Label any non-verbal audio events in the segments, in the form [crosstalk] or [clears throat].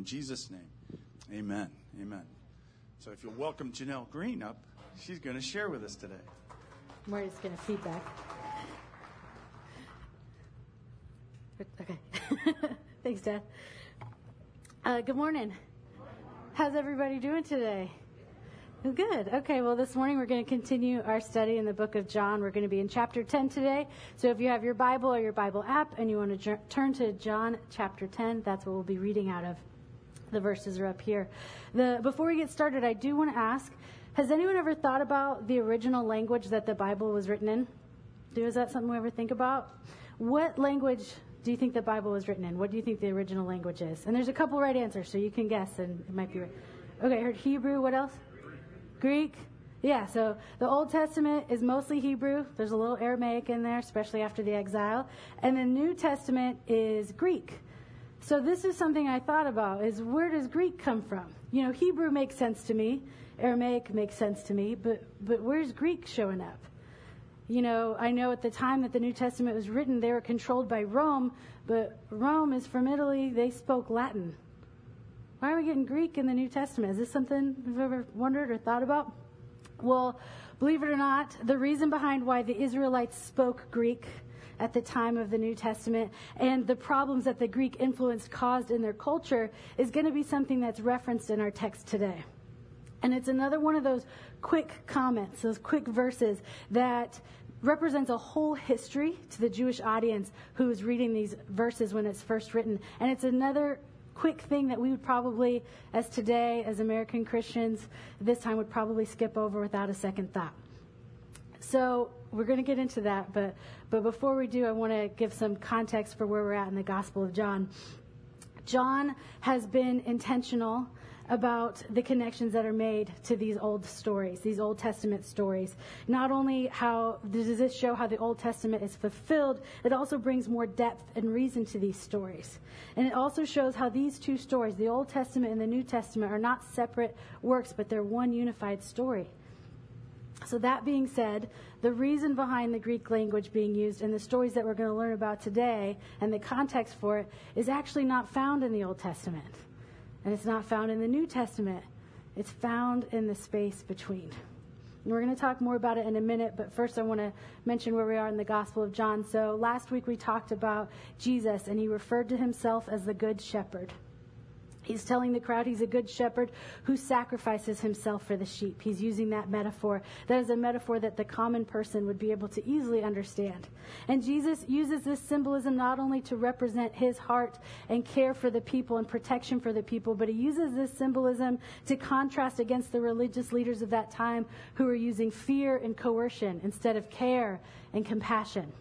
In Jesus' name, amen. Amen. So if you'll welcome Janelle Green up, she's going to share with us today. Marty's going to feedback. Okay. [laughs] Thanks, Dad. Uh, good morning. How's everybody doing today? Good. Okay, well, this morning we're going to continue our study in the book of John. We're going to be in chapter 10 today. So if you have your Bible or your Bible app and you want to turn to John chapter 10, that's what we'll be reading out of. The verses are up here. The, before we get started, I do want to ask Has anyone ever thought about the original language that the Bible was written in? Is that something we ever think about? What language do you think the Bible was written in? What do you think the original language is? And there's a couple right answers, so you can guess, and it might be right. Okay, I heard Hebrew. What else? Greek. Yeah, so the Old Testament is mostly Hebrew. There's a little Aramaic in there, especially after the exile. And the New Testament is Greek. So this is something I thought about is where does Greek come from? You know, Hebrew makes sense to me. Aramaic makes sense to me, but but where's Greek showing up? You know, I know at the time that the New Testament was written, they were controlled by Rome, but Rome is from Italy. They spoke Latin. Why are we getting Greek in the New Testament? Is this something you've ever wondered or thought about? Well, believe it or not, the reason behind why the Israelites spoke Greek at the time of the New Testament and the problems that the Greek influence caused in their culture is going to be something that's referenced in our text today. And it's another one of those quick comments, those quick verses that represents a whole history to the Jewish audience who is reading these verses when it's first written. And it's another quick thing that we would probably, as today, as American Christians, this time would probably skip over without a second thought. So we're going to get into that, but but before we do, I want to give some context for where we're at in the Gospel of John. John has been intentional about the connections that are made to these old stories, these Old Testament stories. Not only how does this show how the Old Testament is fulfilled, it also brings more depth and reason to these stories. And it also shows how these two stories, the Old Testament and the New Testament, are not separate works, but they're one unified story. So, that being said, the reason behind the Greek language being used in the stories that we're going to learn about today and the context for it is actually not found in the Old Testament. And it's not found in the New Testament, it's found in the space between. And we're going to talk more about it in a minute, but first I want to mention where we are in the Gospel of John. So last week we talked about Jesus, and he referred to himself as the Good Shepherd. He's telling the crowd he's a good shepherd who sacrifices himself for the sheep. He's using that metaphor. That is a metaphor that the common person would be able to easily understand. And Jesus uses this symbolism not only to represent his heart and care for the people and protection for the people, but he uses this symbolism to contrast against the religious leaders of that time who were using fear and coercion instead of care and compassion.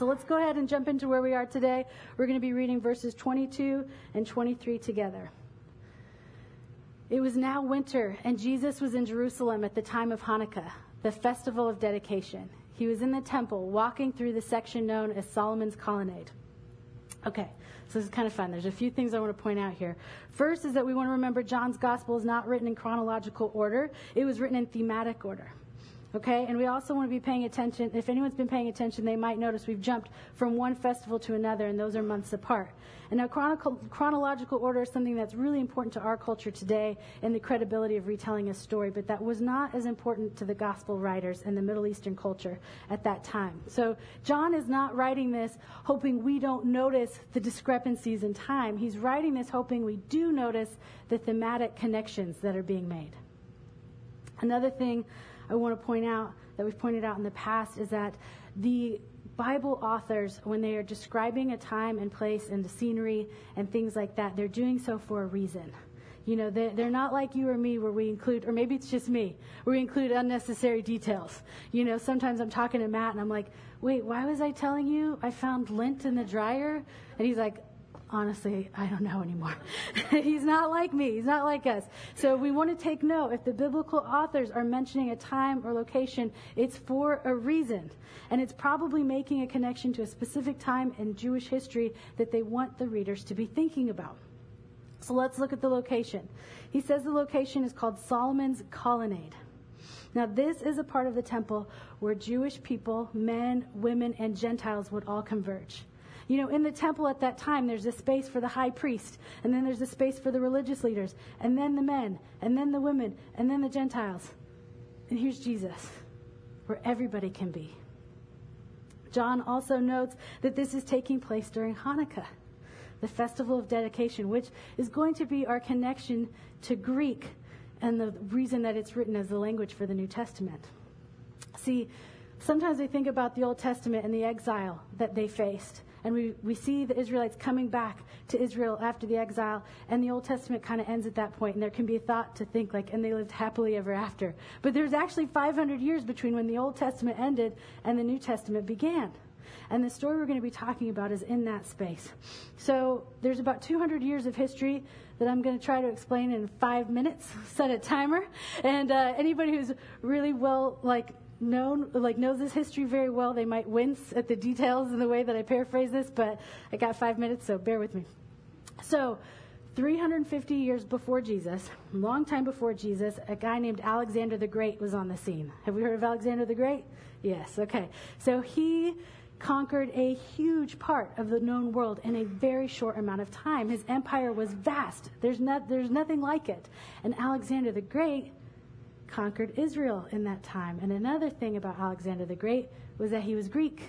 So let's go ahead and jump into where we are today. We're going to be reading verses 22 and 23 together. It was now winter, and Jesus was in Jerusalem at the time of Hanukkah, the festival of dedication. He was in the temple, walking through the section known as Solomon's Colonnade. Okay, so this is kind of fun. There's a few things I want to point out here. First is that we want to remember John's gospel is not written in chronological order, it was written in thematic order. Okay, and we also want to be paying attention. If anyone's been paying attention, they might notice we've jumped from one festival to another, and those are months apart. And now, chronological order is something that's really important to our culture today and the credibility of retelling a story, but that was not as important to the gospel writers in the Middle Eastern culture at that time. So, John is not writing this hoping we don't notice the discrepancies in time. He's writing this hoping we do notice the thematic connections that are being made. Another thing I want to point out that we've pointed out in the past is that the Bible authors, when they are describing a time and place and the scenery and things like that, they're doing so for a reason. You know, they're, not like you or me where we include, or maybe it's just me, where we include unnecessary details. You know, sometimes I'm talking to Matt and I'm like, wait, why was I telling you I found lint in the dryer? And he's like, honestly, I don't know anymore. [laughs] He's not like me. He's not like us. So we want to take note. If the biblical authors are mentioning a time or location, it's for a reason. And it's probably making a connection to a specific time in Jewish history that they want the readers to be thinking about. So let's look at the location. He says the location is called Solomon's Colonnade. Now, this is a part of the temple where Jewish people, men, women, and Gentiles would all converge. You know, in the temple at that time, there's a space for the high priest, and then there's a space for the religious leaders, and then the men, and then the women, and then the Gentiles. And here's Jesus, where everybody can be. John also notes that this is taking place during Hanukkah, the festival of dedication, which is going to be our connection to Greek and the reason that it's written as the language for the New Testament. See, sometimes we think about the Old Testament and the exile that they faced. And we, we see the Israelites coming back to Israel after the exile, and the Old Testament kind of ends at that point, and there can be a thought to think like, and they lived happily ever after. But there's actually 500 years between when the Old Testament ended and the New Testament began. And the story we're going to be talking about is in that space. So there's about 200 years of history that I'm going to try to explain in five minutes. [laughs] Set a timer, and uh, anybody who's really well like known like knows this history very well, they might wince at the details in the way that I paraphrase this, but I got five minutes, so bear with me. So. 350 years before Jesus, long time before Jesus, a guy named Alexander the Great was on the scene. Have we heard of Alexander the Great? Yes, okay. So he conquered a huge part of the known world in a very short amount of time. His empire was vast. There's, not, there's nothing like it. And Alexander the Great conquered Israel in that time. And another thing about Alexander the Great was that he was Greek.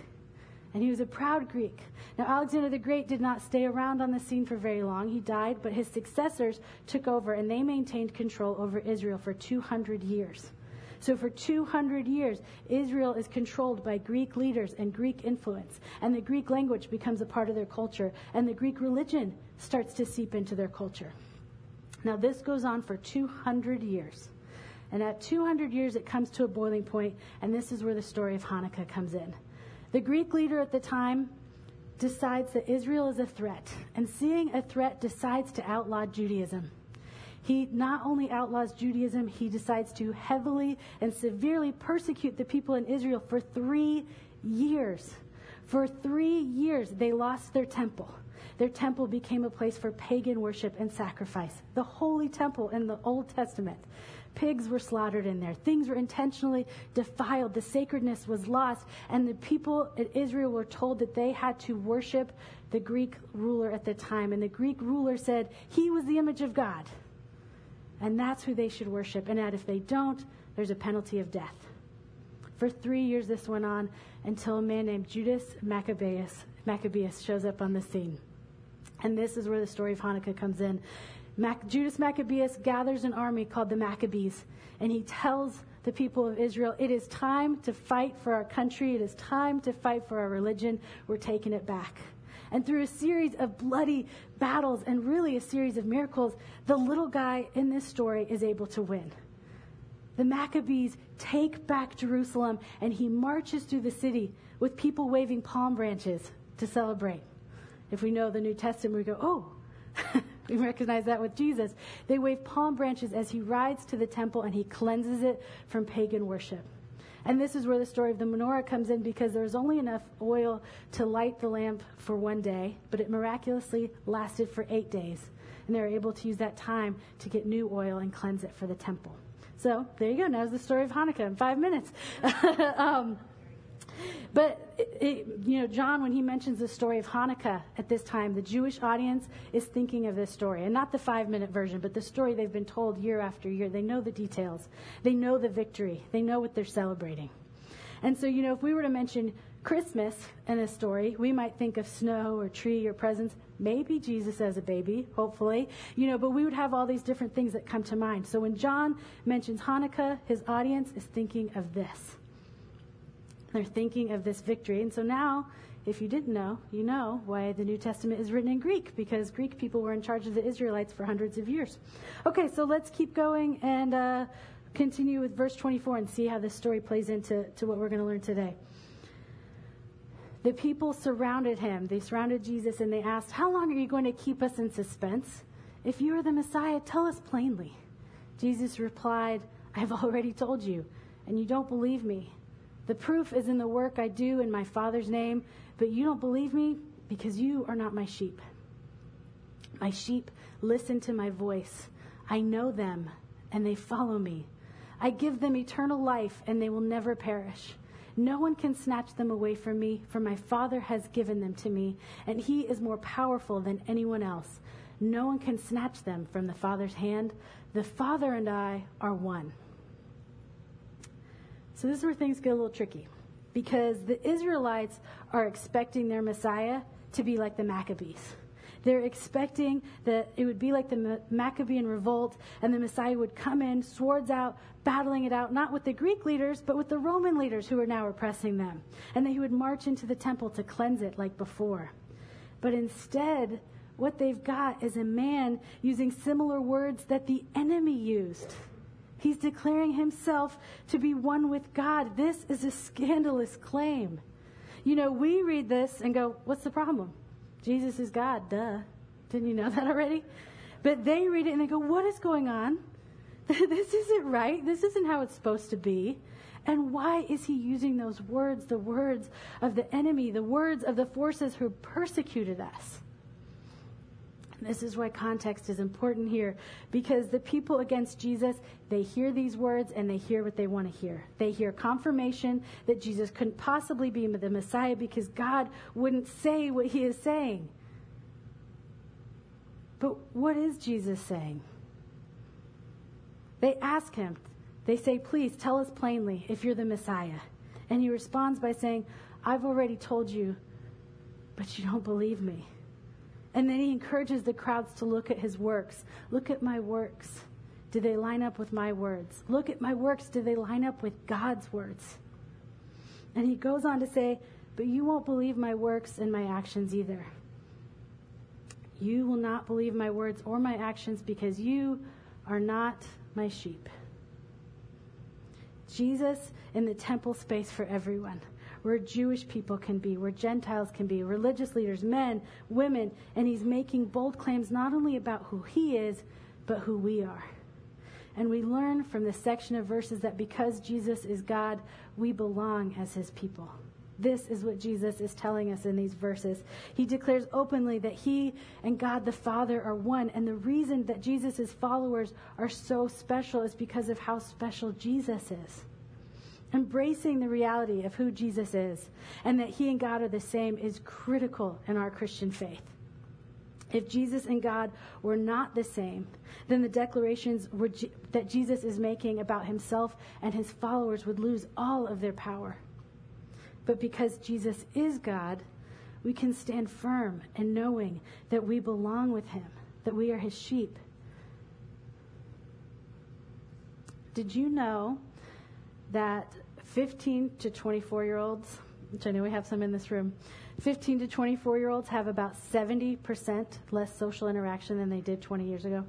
And he was a proud Greek. Now, Alexander the Great did not stay around on the scene for very long. He died, but his successors took over and they maintained control over Israel for 200 years. So, for 200 years, Israel is controlled by Greek leaders and Greek influence. And the Greek language becomes a part of their culture. And the Greek religion starts to seep into their culture. Now, this goes on for 200 years. And at 200 years, it comes to a boiling point, and this is where the story of Hanukkah comes in. The Greek leader at the time decides that Israel is a threat, and seeing a threat, decides to outlaw Judaism. He not only outlaws Judaism, he decides to heavily and severely persecute the people in Israel for three years. For three years, they lost their temple. Their temple became a place for pagan worship and sacrifice. The holy temple in the Old Testament. Pigs were slaughtered in there. Things were intentionally defiled. The sacredness was lost. And the people in Israel were told that they had to worship the Greek ruler at the time. And the Greek ruler said he was the image of God. And that's who they should worship. And that if they don't, there's a penalty of death. For three years, this went on until a man named Judas Maccabeus, Maccabeus shows up on the scene. And this is where the story of Hanukkah comes in. Mac- Judas Maccabeus gathers an army called the Maccabees, and he tells the people of Israel, It is time to fight for our country. It is time to fight for our religion. We're taking it back. And through a series of bloody battles and really a series of miracles, the little guy in this story is able to win. The Maccabees take back Jerusalem, and he marches through the city with people waving palm branches to celebrate. If we know the New Testament, we go, oh, [laughs] we recognize that with Jesus. They wave palm branches as he rides to the temple and he cleanses it from pagan worship. And this is where the story of the menorah comes in because there was only enough oil to light the lamp for one day, but it miraculously lasted for eight days. And they were able to use that time to get new oil and cleanse it for the temple. So there you go. Now is the story of Hanukkah in five minutes. [laughs] um, but, it, it, you know, John, when he mentions the story of Hanukkah at this time, the Jewish audience is thinking of this story. And not the five minute version, but the story they've been told year after year. They know the details, they know the victory, they know what they're celebrating. And so, you know, if we were to mention Christmas in a story, we might think of snow or tree or presents, maybe Jesus as a baby, hopefully, you know, but we would have all these different things that come to mind. So when John mentions Hanukkah, his audience is thinking of this. They're thinking of this victory. And so now, if you didn't know, you know why the New Testament is written in Greek, because Greek people were in charge of the Israelites for hundreds of years. Okay, so let's keep going and uh, continue with verse 24 and see how this story plays into to what we're going to learn today. The people surrounded him. They surrounded Jesus and they asked, How long are you going to keep us in suspense? If you are the Messiah, tell us plainly. Jesus replied, I have already told you, and you don't believe me. The proof is in the work I do in my Father's name, but you don't believe me because you are not my sheep. My sheep listen to my voice. I know them, and they follow me. I give them eternal life, and they will never perish. No one can snatch them away from me, for my Father has given them to me, and he is more powerful than anyone else. No one can snatch them from the Father's hand. The Father and I are one. So this is where things get a little tricky because the Israelites are expecting their Messiah to be like the Maccabees. They're expecting that it would be like the Maccabean revolt and the Messiah would come in, swords out, battling it out, not with the Greek leaders, but with the Roman leaders who are now oppressing them. And that he would march into the temple to cleanse it like before. But instead, what they've got is a man using similar words that the enemy used. He's declaring himself to be one with God. This is a scandalous claim. You know, we read this and go, what's the problem? Jesus is God, duh. Didn't you know that already? But they read it and they go, What is going on? [laughs] this isn't right. This isn't how it's supposed to be. And why is he using those words, the words of the enemy, the words of the forces who persecuted us? This is why context is important here because the people against Jesus, they hear these words and they hear what they want to hear. They hear confirmation that Jesus couldn't possibly be the Messiah because God wouldn't say what he is saying. But what is Jesus saying? They ask him, they say, Please tell us plainly if you're the Messiah. And he responds by saying, I've already told you, but you don't believe me. And then he encourages the crowds to look at his works. Look at my works. Do they line up with my words? Look at my works. Do they line up with God's words? And he goes on to say, But you won't believe my works and my actions either. You will not believe my words or my actions because you are not my sheep. Jesus in the temple space for everyone where Jewish people can be, where Gentiles can be, religious leaders, men, women, and he's making bold claims not only about who he is, but who we are. And we learn from this section of verses that because Jesus is God, we belong as his people. This is what Jesus is telling us in these verses. He declares openly that he and God the Father are one. And the reason that Jesus' followers are so special is because of how special Jesus is. Embracing the reality of who Jesus is and that he and God are the same is critical in our Christian faith. If Jesus and God were not the same, then the declarations that Jesus is making about himself and his followers would lose all of their power. But because Jesus is God, we can stand firm in knowing that we belong with him, that we are his sheep. Did you know that 15 to 24 year olds, which I know we have some in this room, 15 to 24 year olds have about 70% less social interaction than they did 20 years ago.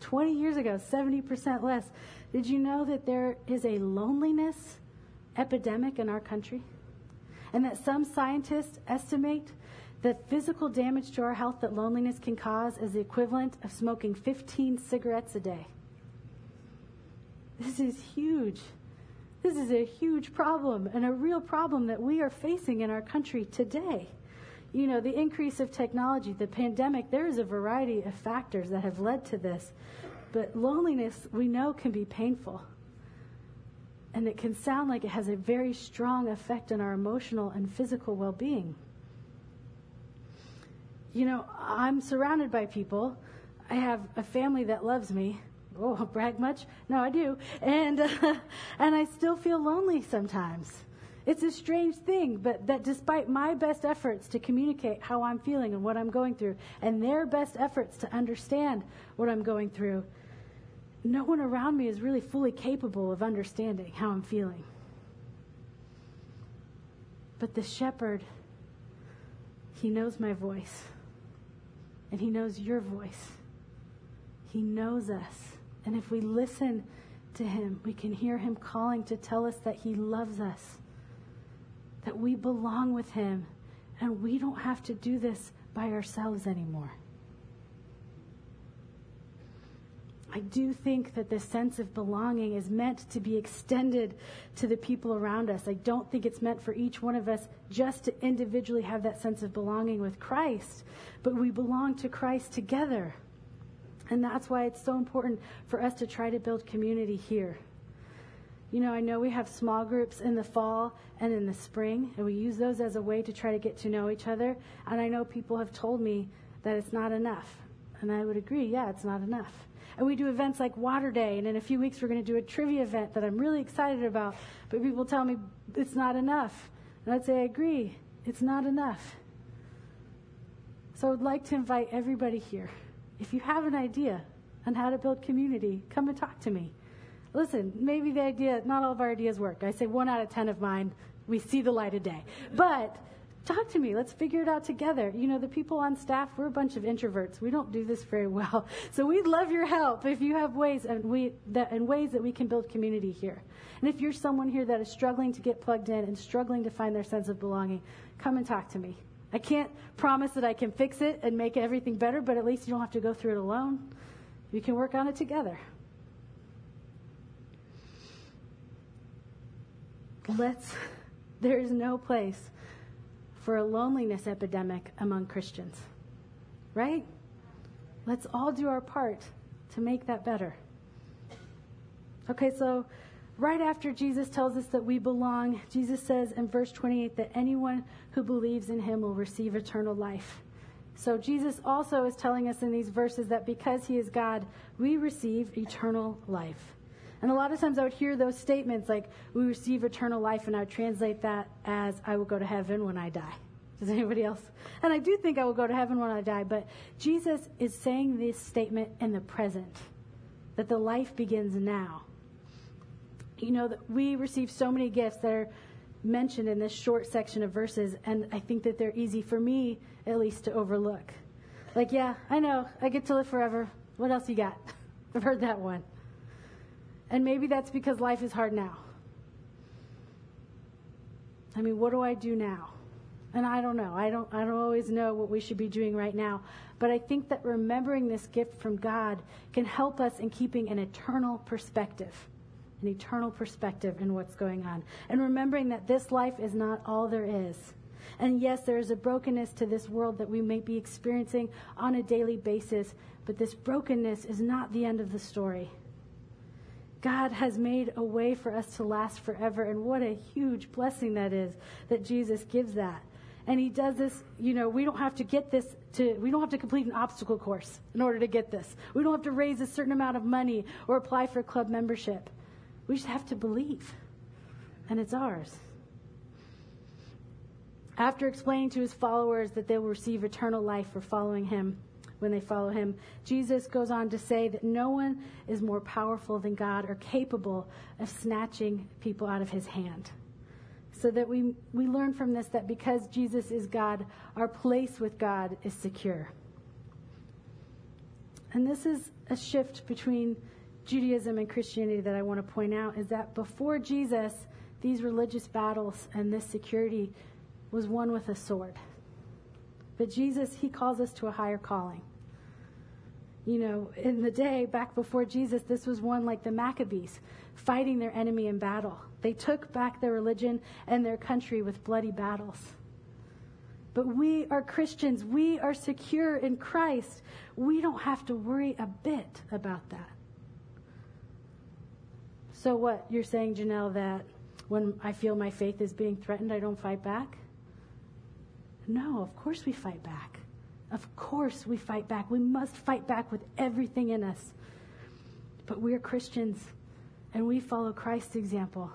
20 years ago, 70% less. Did you know that there is a loneliness epidemic in our country? And that some scientists estimate that physical damage to our health that loneliness can cause is the equivalent of smoking 15 cigarettes a day. This is huge. This is a huge problem and a real problem that we are facing in our country today. You know, the increase of technology, the pandemic, there is a variety of factors that have led to this. But loneliness, we know, can be painful. And it can sound like it has a very strong effect on our emotional and physical well being. You know, I'm surrounded by people. I have a family that loves me oh, [laughs] brag much? No, I do. And, uh, [laughs] and I still feel lonely sometimes. It's a strange thing, but that despite my best efforts to communicate how I'm feeling and what I'm going through, and their best efforts to understand what I'm going through, no one around me is really fully capable of understanding how I'm feeling. But the shepherd, he knows my voice, and he knows your voice. He knows us. And if we listen to him, we can hear him calling to tell us that he loves us, that we belong with him, and we don't have to do this by ourselves anymore. I do think that this sense of belonging is meant to be extended to the people around us. I don't think it's meant for each one of us just to individually have that sense of belonging with Christ, but we belong to Christ together. And that's why it's so important for us to try to build community here. You know, I know we have small groups in the fall and in the spring, and we use those as a way to try to get to know each other. And I know people have told me that it's not enough. And I would agree, yeah, it's not enough. And we do events like Water Day, and in a few weeks we're going to do a trivia event that I'm really excited about. But people tell me it's not enough. And I'd say, I agree, it's not enough. So I would like to invite everybody here. If you have an idea on how to build community, come and talk to me. Listen, maybe the idea, not all of our ideas work. I say one out of ten of mine, we see the light of day. But talk to me. Let's figure it out together. You know, the people on staff, we're a bunch of introverts. We don't do this very well. [laughs] So we'd love your help if you have ways and we that and ways that we can build community here. And if you're someone here that is struggling to get plugged in and struggling to find their sense of belonging, come and talk to me. I can't promise that I can fix it and make everything better, but at least you don't have to go through it alone. We can work on it together. Let's, there is no place for a loneliness epidemic among Christians, right? Let's all do our part to make that better. Okay, so right after Jesus tells us that we belong, Jesus says in verse 28 that anyone who believes in him will receive eternal life. So Jesus also is telling us in these verses that because he is God, we receive eternal life. And a lot of times I would hear those statements like, we receive eternal life, and I would translate that as, I will go to heaven when I die. Does anybody else? And I do think I will go to heaven when I die, but Jesus is saying this statement in the present, that the life begins now. You know, we receive so many gifts that are mentioned in this short section of verses, and I think that they're easy for me, at least, to overlook. Like, yeah, I know, I get to live forever. What else you got? [laughs] I've heard that one. And maybe that's because life is hard now. I mean, what do I do now? And I don't know. I don't I don't always know what we should be doing right now. But I think that remembering this gift from God can help us in keeping an eternal perspective. An eternal perspective in what's going on. And remembering that this life is not all there is. And yes, there is a brokenness to this world that we may be experiencing on a daily basis, but this brokenness is not the end of the story. God has made a way for us to last forever. And what a huge blessing that is that Jesus gives that. And he does this, you know, we don't have to get this to, we don't have to complete an obstacle course in order to get this. We don't have to raise a certain amount of money or apply for club membership. We just have to believe. And it's ours. After explaining to his followers that they will receive eternal life for following him, when they follow him. Jesus goes on to say that no one is more powerful than God or capable of snatching people out of his hand. So that we, we learn from this that because Jesus is God, our place with God is secure. And this is a shift between Judaism and Christianity that I want to point out is that before Jesus, these religious battles and this security was won with a sword. But Jesus, he calls us to a higher calling. You know, in the day back before Jesus, this was one like the Maccabees, fighting their enemy in battle. They took back their religion and their country with bloody battles. But we are Christians. We are secure in Christ. We don't have to worry a bit about that. So, what? You're saying, Janelle, that when I feel my faith is being threatened, I don't fight back? No, of course we fight back. Of course we fight back. We must fight back with everything in us. But we're Christians and we follow Christ's example.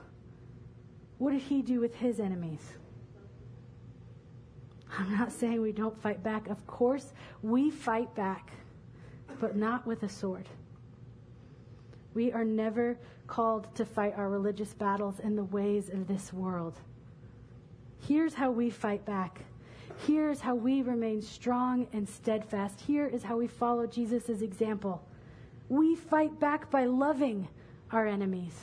What did he do with his enemies? I'm not saying we don't fight back. Of course, we fight back, but not with a sword. We are never called to fight our religious battles in the ways of this world. Here's how we fight back Here's how we remain strong and steadfast. Here is how we follow Jesus' example. We fight back by loving our enemies.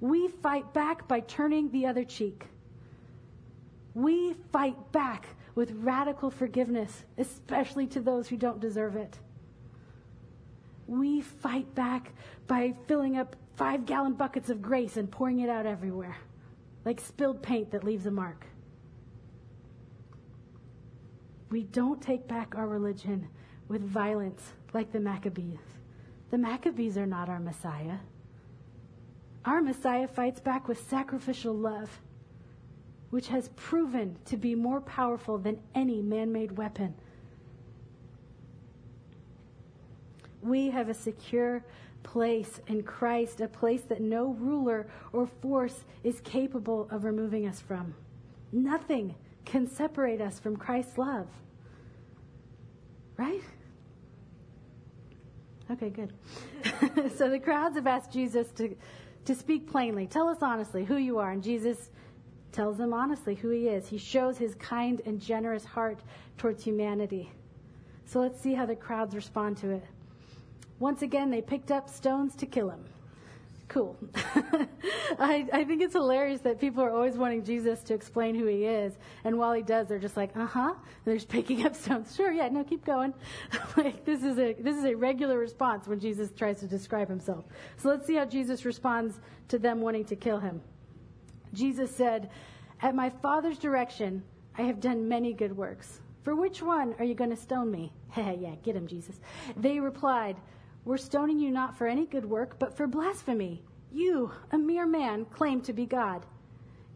We fight back by turning the other cheek. We fight back with radical forgiveness, especially to those who don't deserve it. We fight back by filling up five gallon buckets of grace and pouring it out everywhere, like spilled paint that leaves a mark. We don't take back our religion with violence like the Maccabees. The Maccabees are not our Messiah. Our Messiah fights back with sacrificial love, which has proven to be more powerful than any man made weapon. We have a secure place in Christ, a place that no ruler or force is capable of removing us from. Nothing can separate us from Christ's love. Right? Okay, good. [laughs] so the crowds have asked Jesus to, to speak plainly. Tell us honestly who you are. And Jesus tells them honestly who he is. He shows his kind and generous heart towards humanity. So let's see how the crowds respond to it. Once again, they picked up stones to kill him. Cool. [laughs] I, I think it's hilarious that people are always wanting Jesus to explain who he is. And while he does, they're just like, uh huh. They're just [laughs] picking up stones. Sure, yeah, no, keep going. [laughs] like, this is, a, this is a regular response when Jesus tries to describe himself. So let's see how Jesus responds to them wanting to kill him. Jesus said, At my Father's direction, I have done many good works. For which one are you going to stone me? yeah, get him, Jesus. They replied, we're stoning you not for any good work, but for blasphemy. You, a mere man, claim to be God.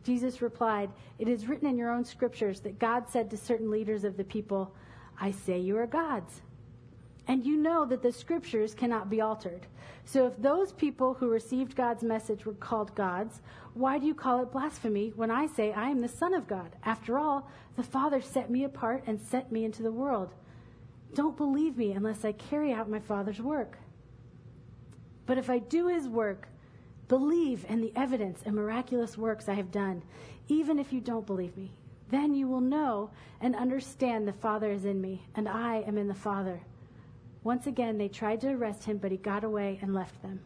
Jesus replied, It is written in your own scriptures that God said to certain leaders of the people, I say you are gods. And you know that the scriptures cannot be altered. So if those people who received God's message were called gods, why do you call it blasphemy when I say I am the Son of God? After all, the Father set me apart and sent me into the world. Don't believe me unless I carry out my Father's work. But if I do his work, believe in the evidence and miraculous works I have done, even if you don't believe me. Then you will know and understand the Father is in me, and I am in the Father. Once again, they tried to arrest him, but he got away and left them.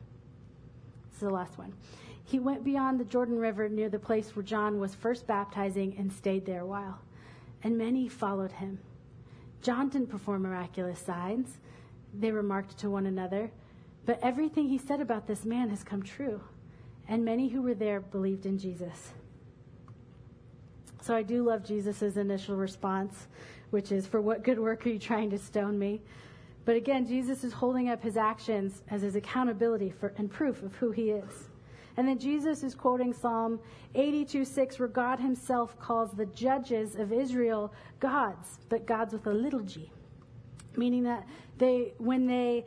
This is the last one. He went beyond the Jordan River near the place where John was first baptizing and stayed there a while. And many followed him. John didn't perform miraculous signs, they remarked to one another. But everything he said about this man has come true. And many who were there believed in Jesus. So I do love Jesus' initial response, which is, For what good work are you trying to stone me? But again, Jesus is holding up his actions as his accountability for, and proof of who he is. And then Jesus is quoting Psalm 82 6, where God himself calls the judges of Israel gods, but gods with a little g. Meaning that they, when they,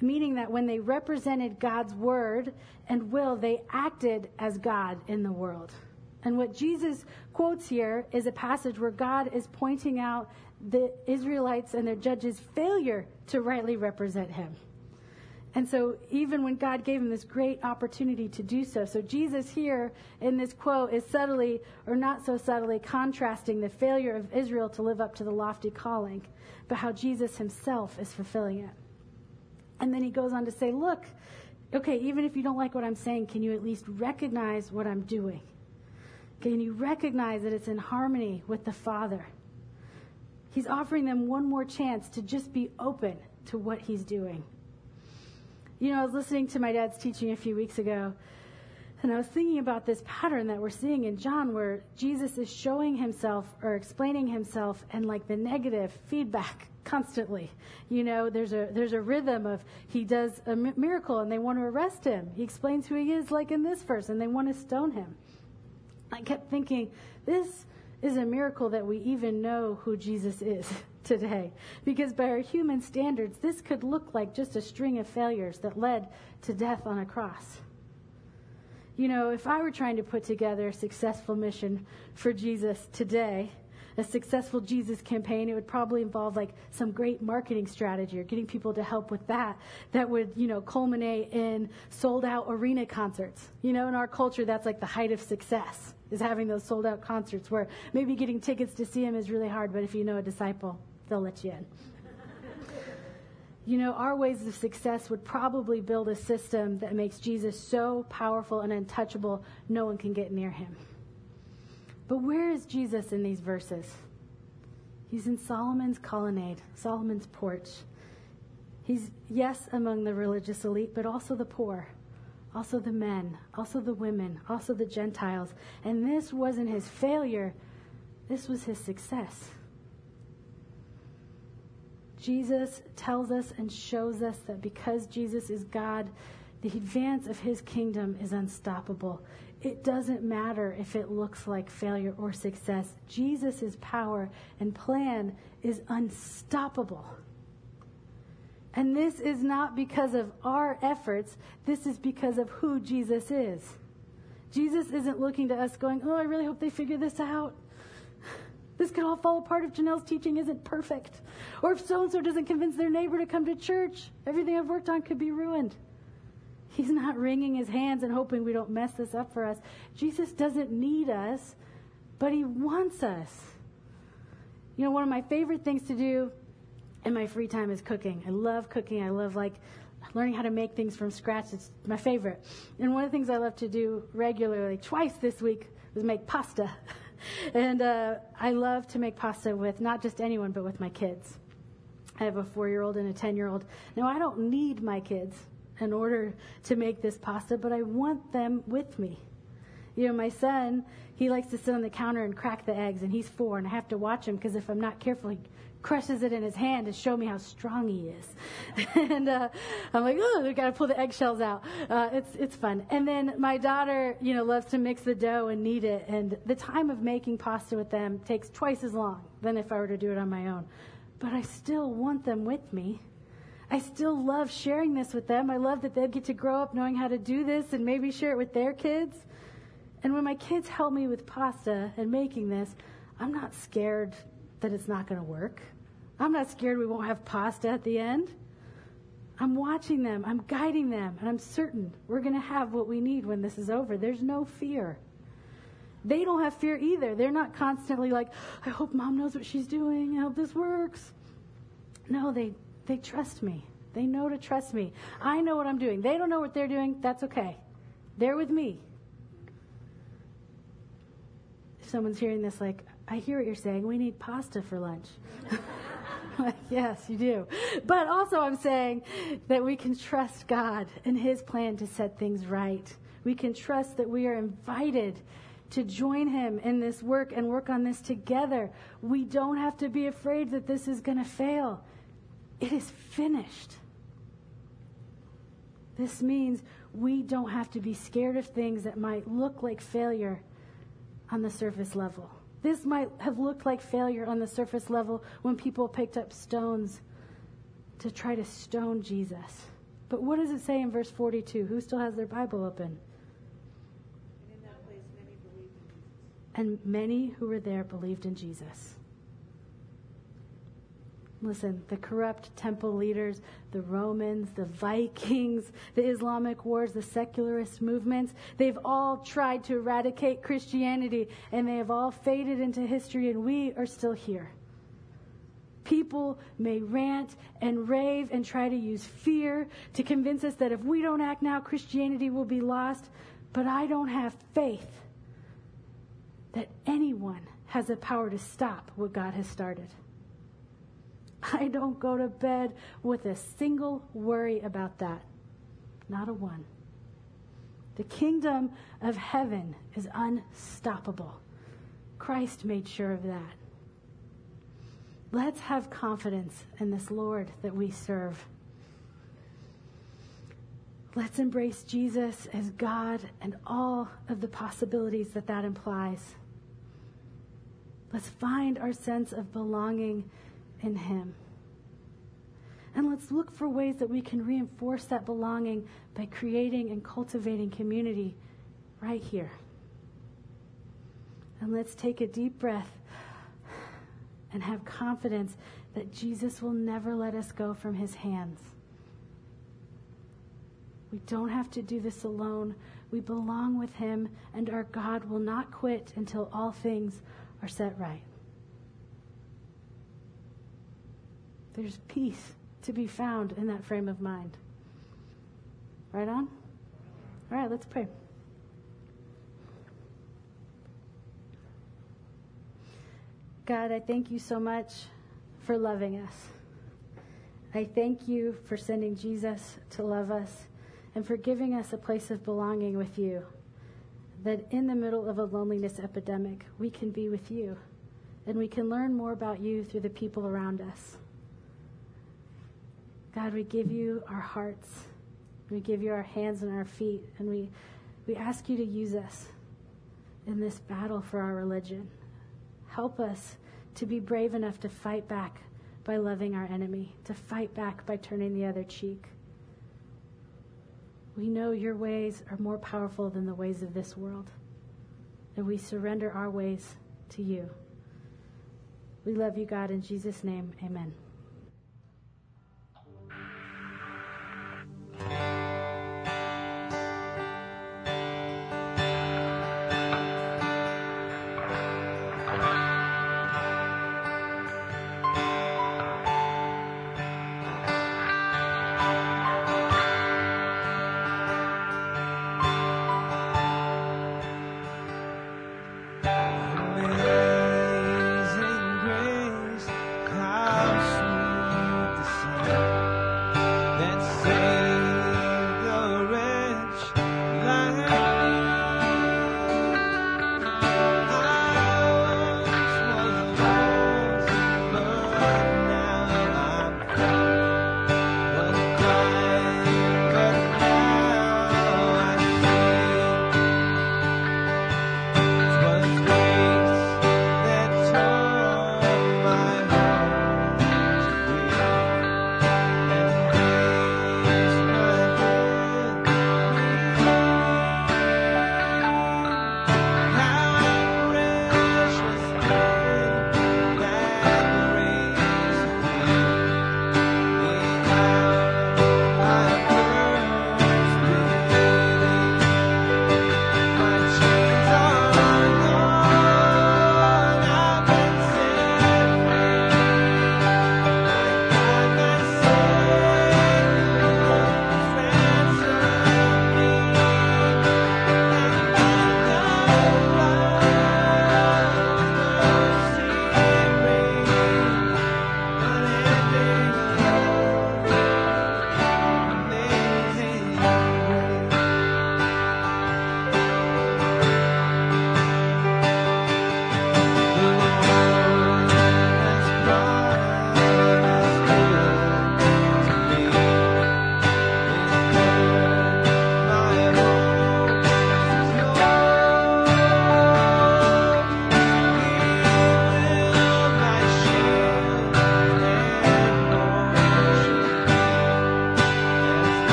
meaning that when they represented God's word and will, they acted as God in the world. And what Jesus quotes here is a passage where God is pointing out the Israelites and their judges' failure to rightly represent him. And so, even when God gave him this great opportunity to do so, so Jesus here in this quote is subtly, or not so subtly, contrasting the failure of Israel to live up to the lofty calling, but how Jesus himself is fulfilling it. And then he goes on to say, Look, okay, even if you don't like what I'm saying, can you at least recognize what I'm doing? Can you recognize that it's in harmony with the Father? He's offering them one more chance to just be open to what he's doing. You know, I was listening to my dad's teaching a few weeks ago, and I was thinking about this pattern that we're seeing in John where Jesus is showing himself or explaining himself and like the negative feedback [laughs] constantly. You know, there's a there's a rhythm of he does a miracle and they want to arrest him. He explains who he is like in this verse and they want to stone him. I kept thinking, this is a miracle that we even know who Jesus is. [laughs] today. Because by our human standards, this could look like just a string of failures that led to death on a cross. You know, if I were trying to put together a successful mission for Jesus today, a successful Jesus campaign, it would probably involve like some great marketing strategy or getting people to help with that. That would, you know, culminate in sold out arena concerts. You know, in our culture, that's like the height of success is having those sold out concerts where maybe getting tickets to see him is really hard, but if you know a disciple, they'll let you in. you know, our ways of success would probably build a system that makes Jesus so powerful and untouchable, no one can get near him. But where is Jesus in these verses? He's in Solomon's colonnade, Solomon's porch. He's, yes, among the religious elite, but also the poor, also the men, also the women, also the Gentiles. And this wasn't his failure, this was his success. Jesus tells us and shows us that because Jesus is God, The advance of his kingdom is unstoppable. It doesn't matter if it looks like failure or success. Jesus' power and plan is unstoppable. And this is not because of our efforts, this is because of who Jesus is. Jesus isn't looking to us going, Oh, I really hope they figure this out. This could all fall apart if Janelle's teaching isn't perfect. Or if so and so doesn't convince their neighbor to come to church. Everything I've worked on could be ruined. He's not wringing his hands and hoping we don't mess this up for us. Jesus doesn't need us, but he wants us. You know, one of my favorite things to do in my free time is cooking. I love cooking. I love like learning how to make things from scratch. It's my favorite. And one of the things I love to do regularly, twice this week, was make pasta. [laughs] [laughs] and uh, I love to make pasta with not just anyone, but with my kids. I have a four year old and a 10 year old. Now, I don't need my kids in order to make this pasta, but I want them with me. You know, my son, he likes to sit on the counter and crack the eggs, and he's four, and I have to watch him because if I'm not careful, he crushes it in his hand to show me how strong he is. [laughs] and uh, I'm like, oh, we've got to pull the eggshells out. Uh, it's it's fun. And then my daughter, you know, loves to mix the dough and knead it, and the time of making pasta with them takes twice as long than if I were to do it on my own. But I still want them with me I still love sharing this with them. I love that they get to grow up knowing how to do this and maybe share it with their kids. And when my kids help me with pasta and making this, I'm not scared that it's not going to work. I'm not scared we won't have pasta at the end. I'm watching them, I'm guiding them, and I'm certain we're going to have what we need when this is over. There's no fear. They don't have fear either. They're not constantly like, I hope mom knows what she's doing. I hope this works. No, they, they trust me. They know to trust me. I know what I'm doing. They don't know what they're doing. That's okay. They're with me. If someone's hearing this, like, I hear what you're saying. We need pasta for lunch. [laughs] yes, you do. But also, I'm saying that we can trust God and His plan to set things right. We can trust that we are invited to join Him in this work and work on this together. We don't have to be afraid that this is going to fail. It is finished. This means we don't have to be scared of things that might look like failure on the surface level. This might have looked like failure on the surface level when people picked up stones to try to stone Jesus. But what does it say in verse 42? Who still has their Bible open? And many who were there believed in Jesus. Listen, the corrupt temple leaders, the Romans, the Vikings, the Islamic wars, the secularist movements, they've all tried to eradicate Christianity and they have all faded into history and we are still here. People may rant and rave and try to use fear to convince us that if we don't act now, Christianity will be lost. But I don't have faith that anyone has the power to stop what God has started. [laughs] I don't go to bed with a single worry about that. Not a one. The kingdom of heaven is unstoppable. Christ made sure of that. Let's have confidence in this Lord that we serve. Let's embrace Jesus as God and all of the possibilities that that implies. Let's find our sense of belonging in Him. And let's look for ways that we can reinforce that belonging by creating and cultivating community right here. And let's take a deep breath and have confidence that Jesus will never let us go from his hands. We don't have to do this alone. We belong with him, and our God will not quit until all things are set right. There's peace to be found in that frame of mind. Right on? All right, let's pray. God, I thank you so much for loving us. I thank you for sending Jesus to love us and for giving us a place of belonging with you. That in the middle of a loneliness epidemic, we can be with you and we can learn more about you through the people around us. God, we give you our hearts. We give you our hands and our feet, and we, we ask you to use us in this battle for our religion. Help us to be brave enough to fight back by loving our enemy, to fight back by turning the other cheek. We know your ways are more powerful than the ways of this world, and we surrender our ways to you. We love you, God. In Jesus' name, amen.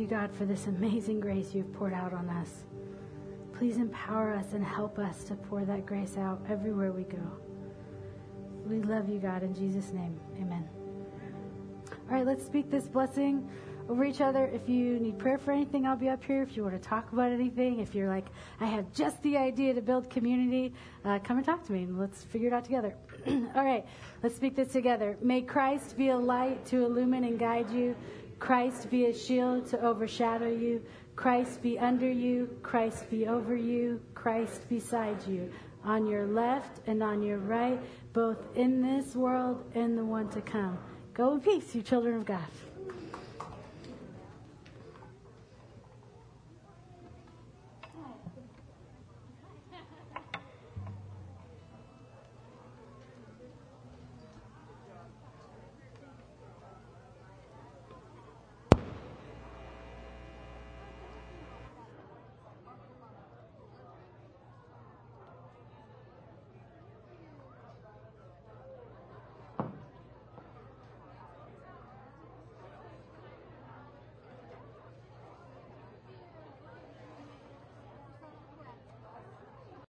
You, God, for this amazing grace you've poured out on us. Please empower us and help us to pour that grace out everywhere we go. We love you, God, in Jesus' name. Amen. All right, let's speak this blessing over each other. If you need prayer for anything, I'll be up here. If you want to talk about anything, if you're like, I have just the idea to build community, uh, come and talk to me and let's figure it out together. [clears throat] All right, let's speak this together. May Christ be a light to illumine and guide you. Christ be a shield to overshadow you. Christ be under you. Christ be over you. Christ beside you. On your left and on your right, both in this world and the one to come. Go in peace, you children of God.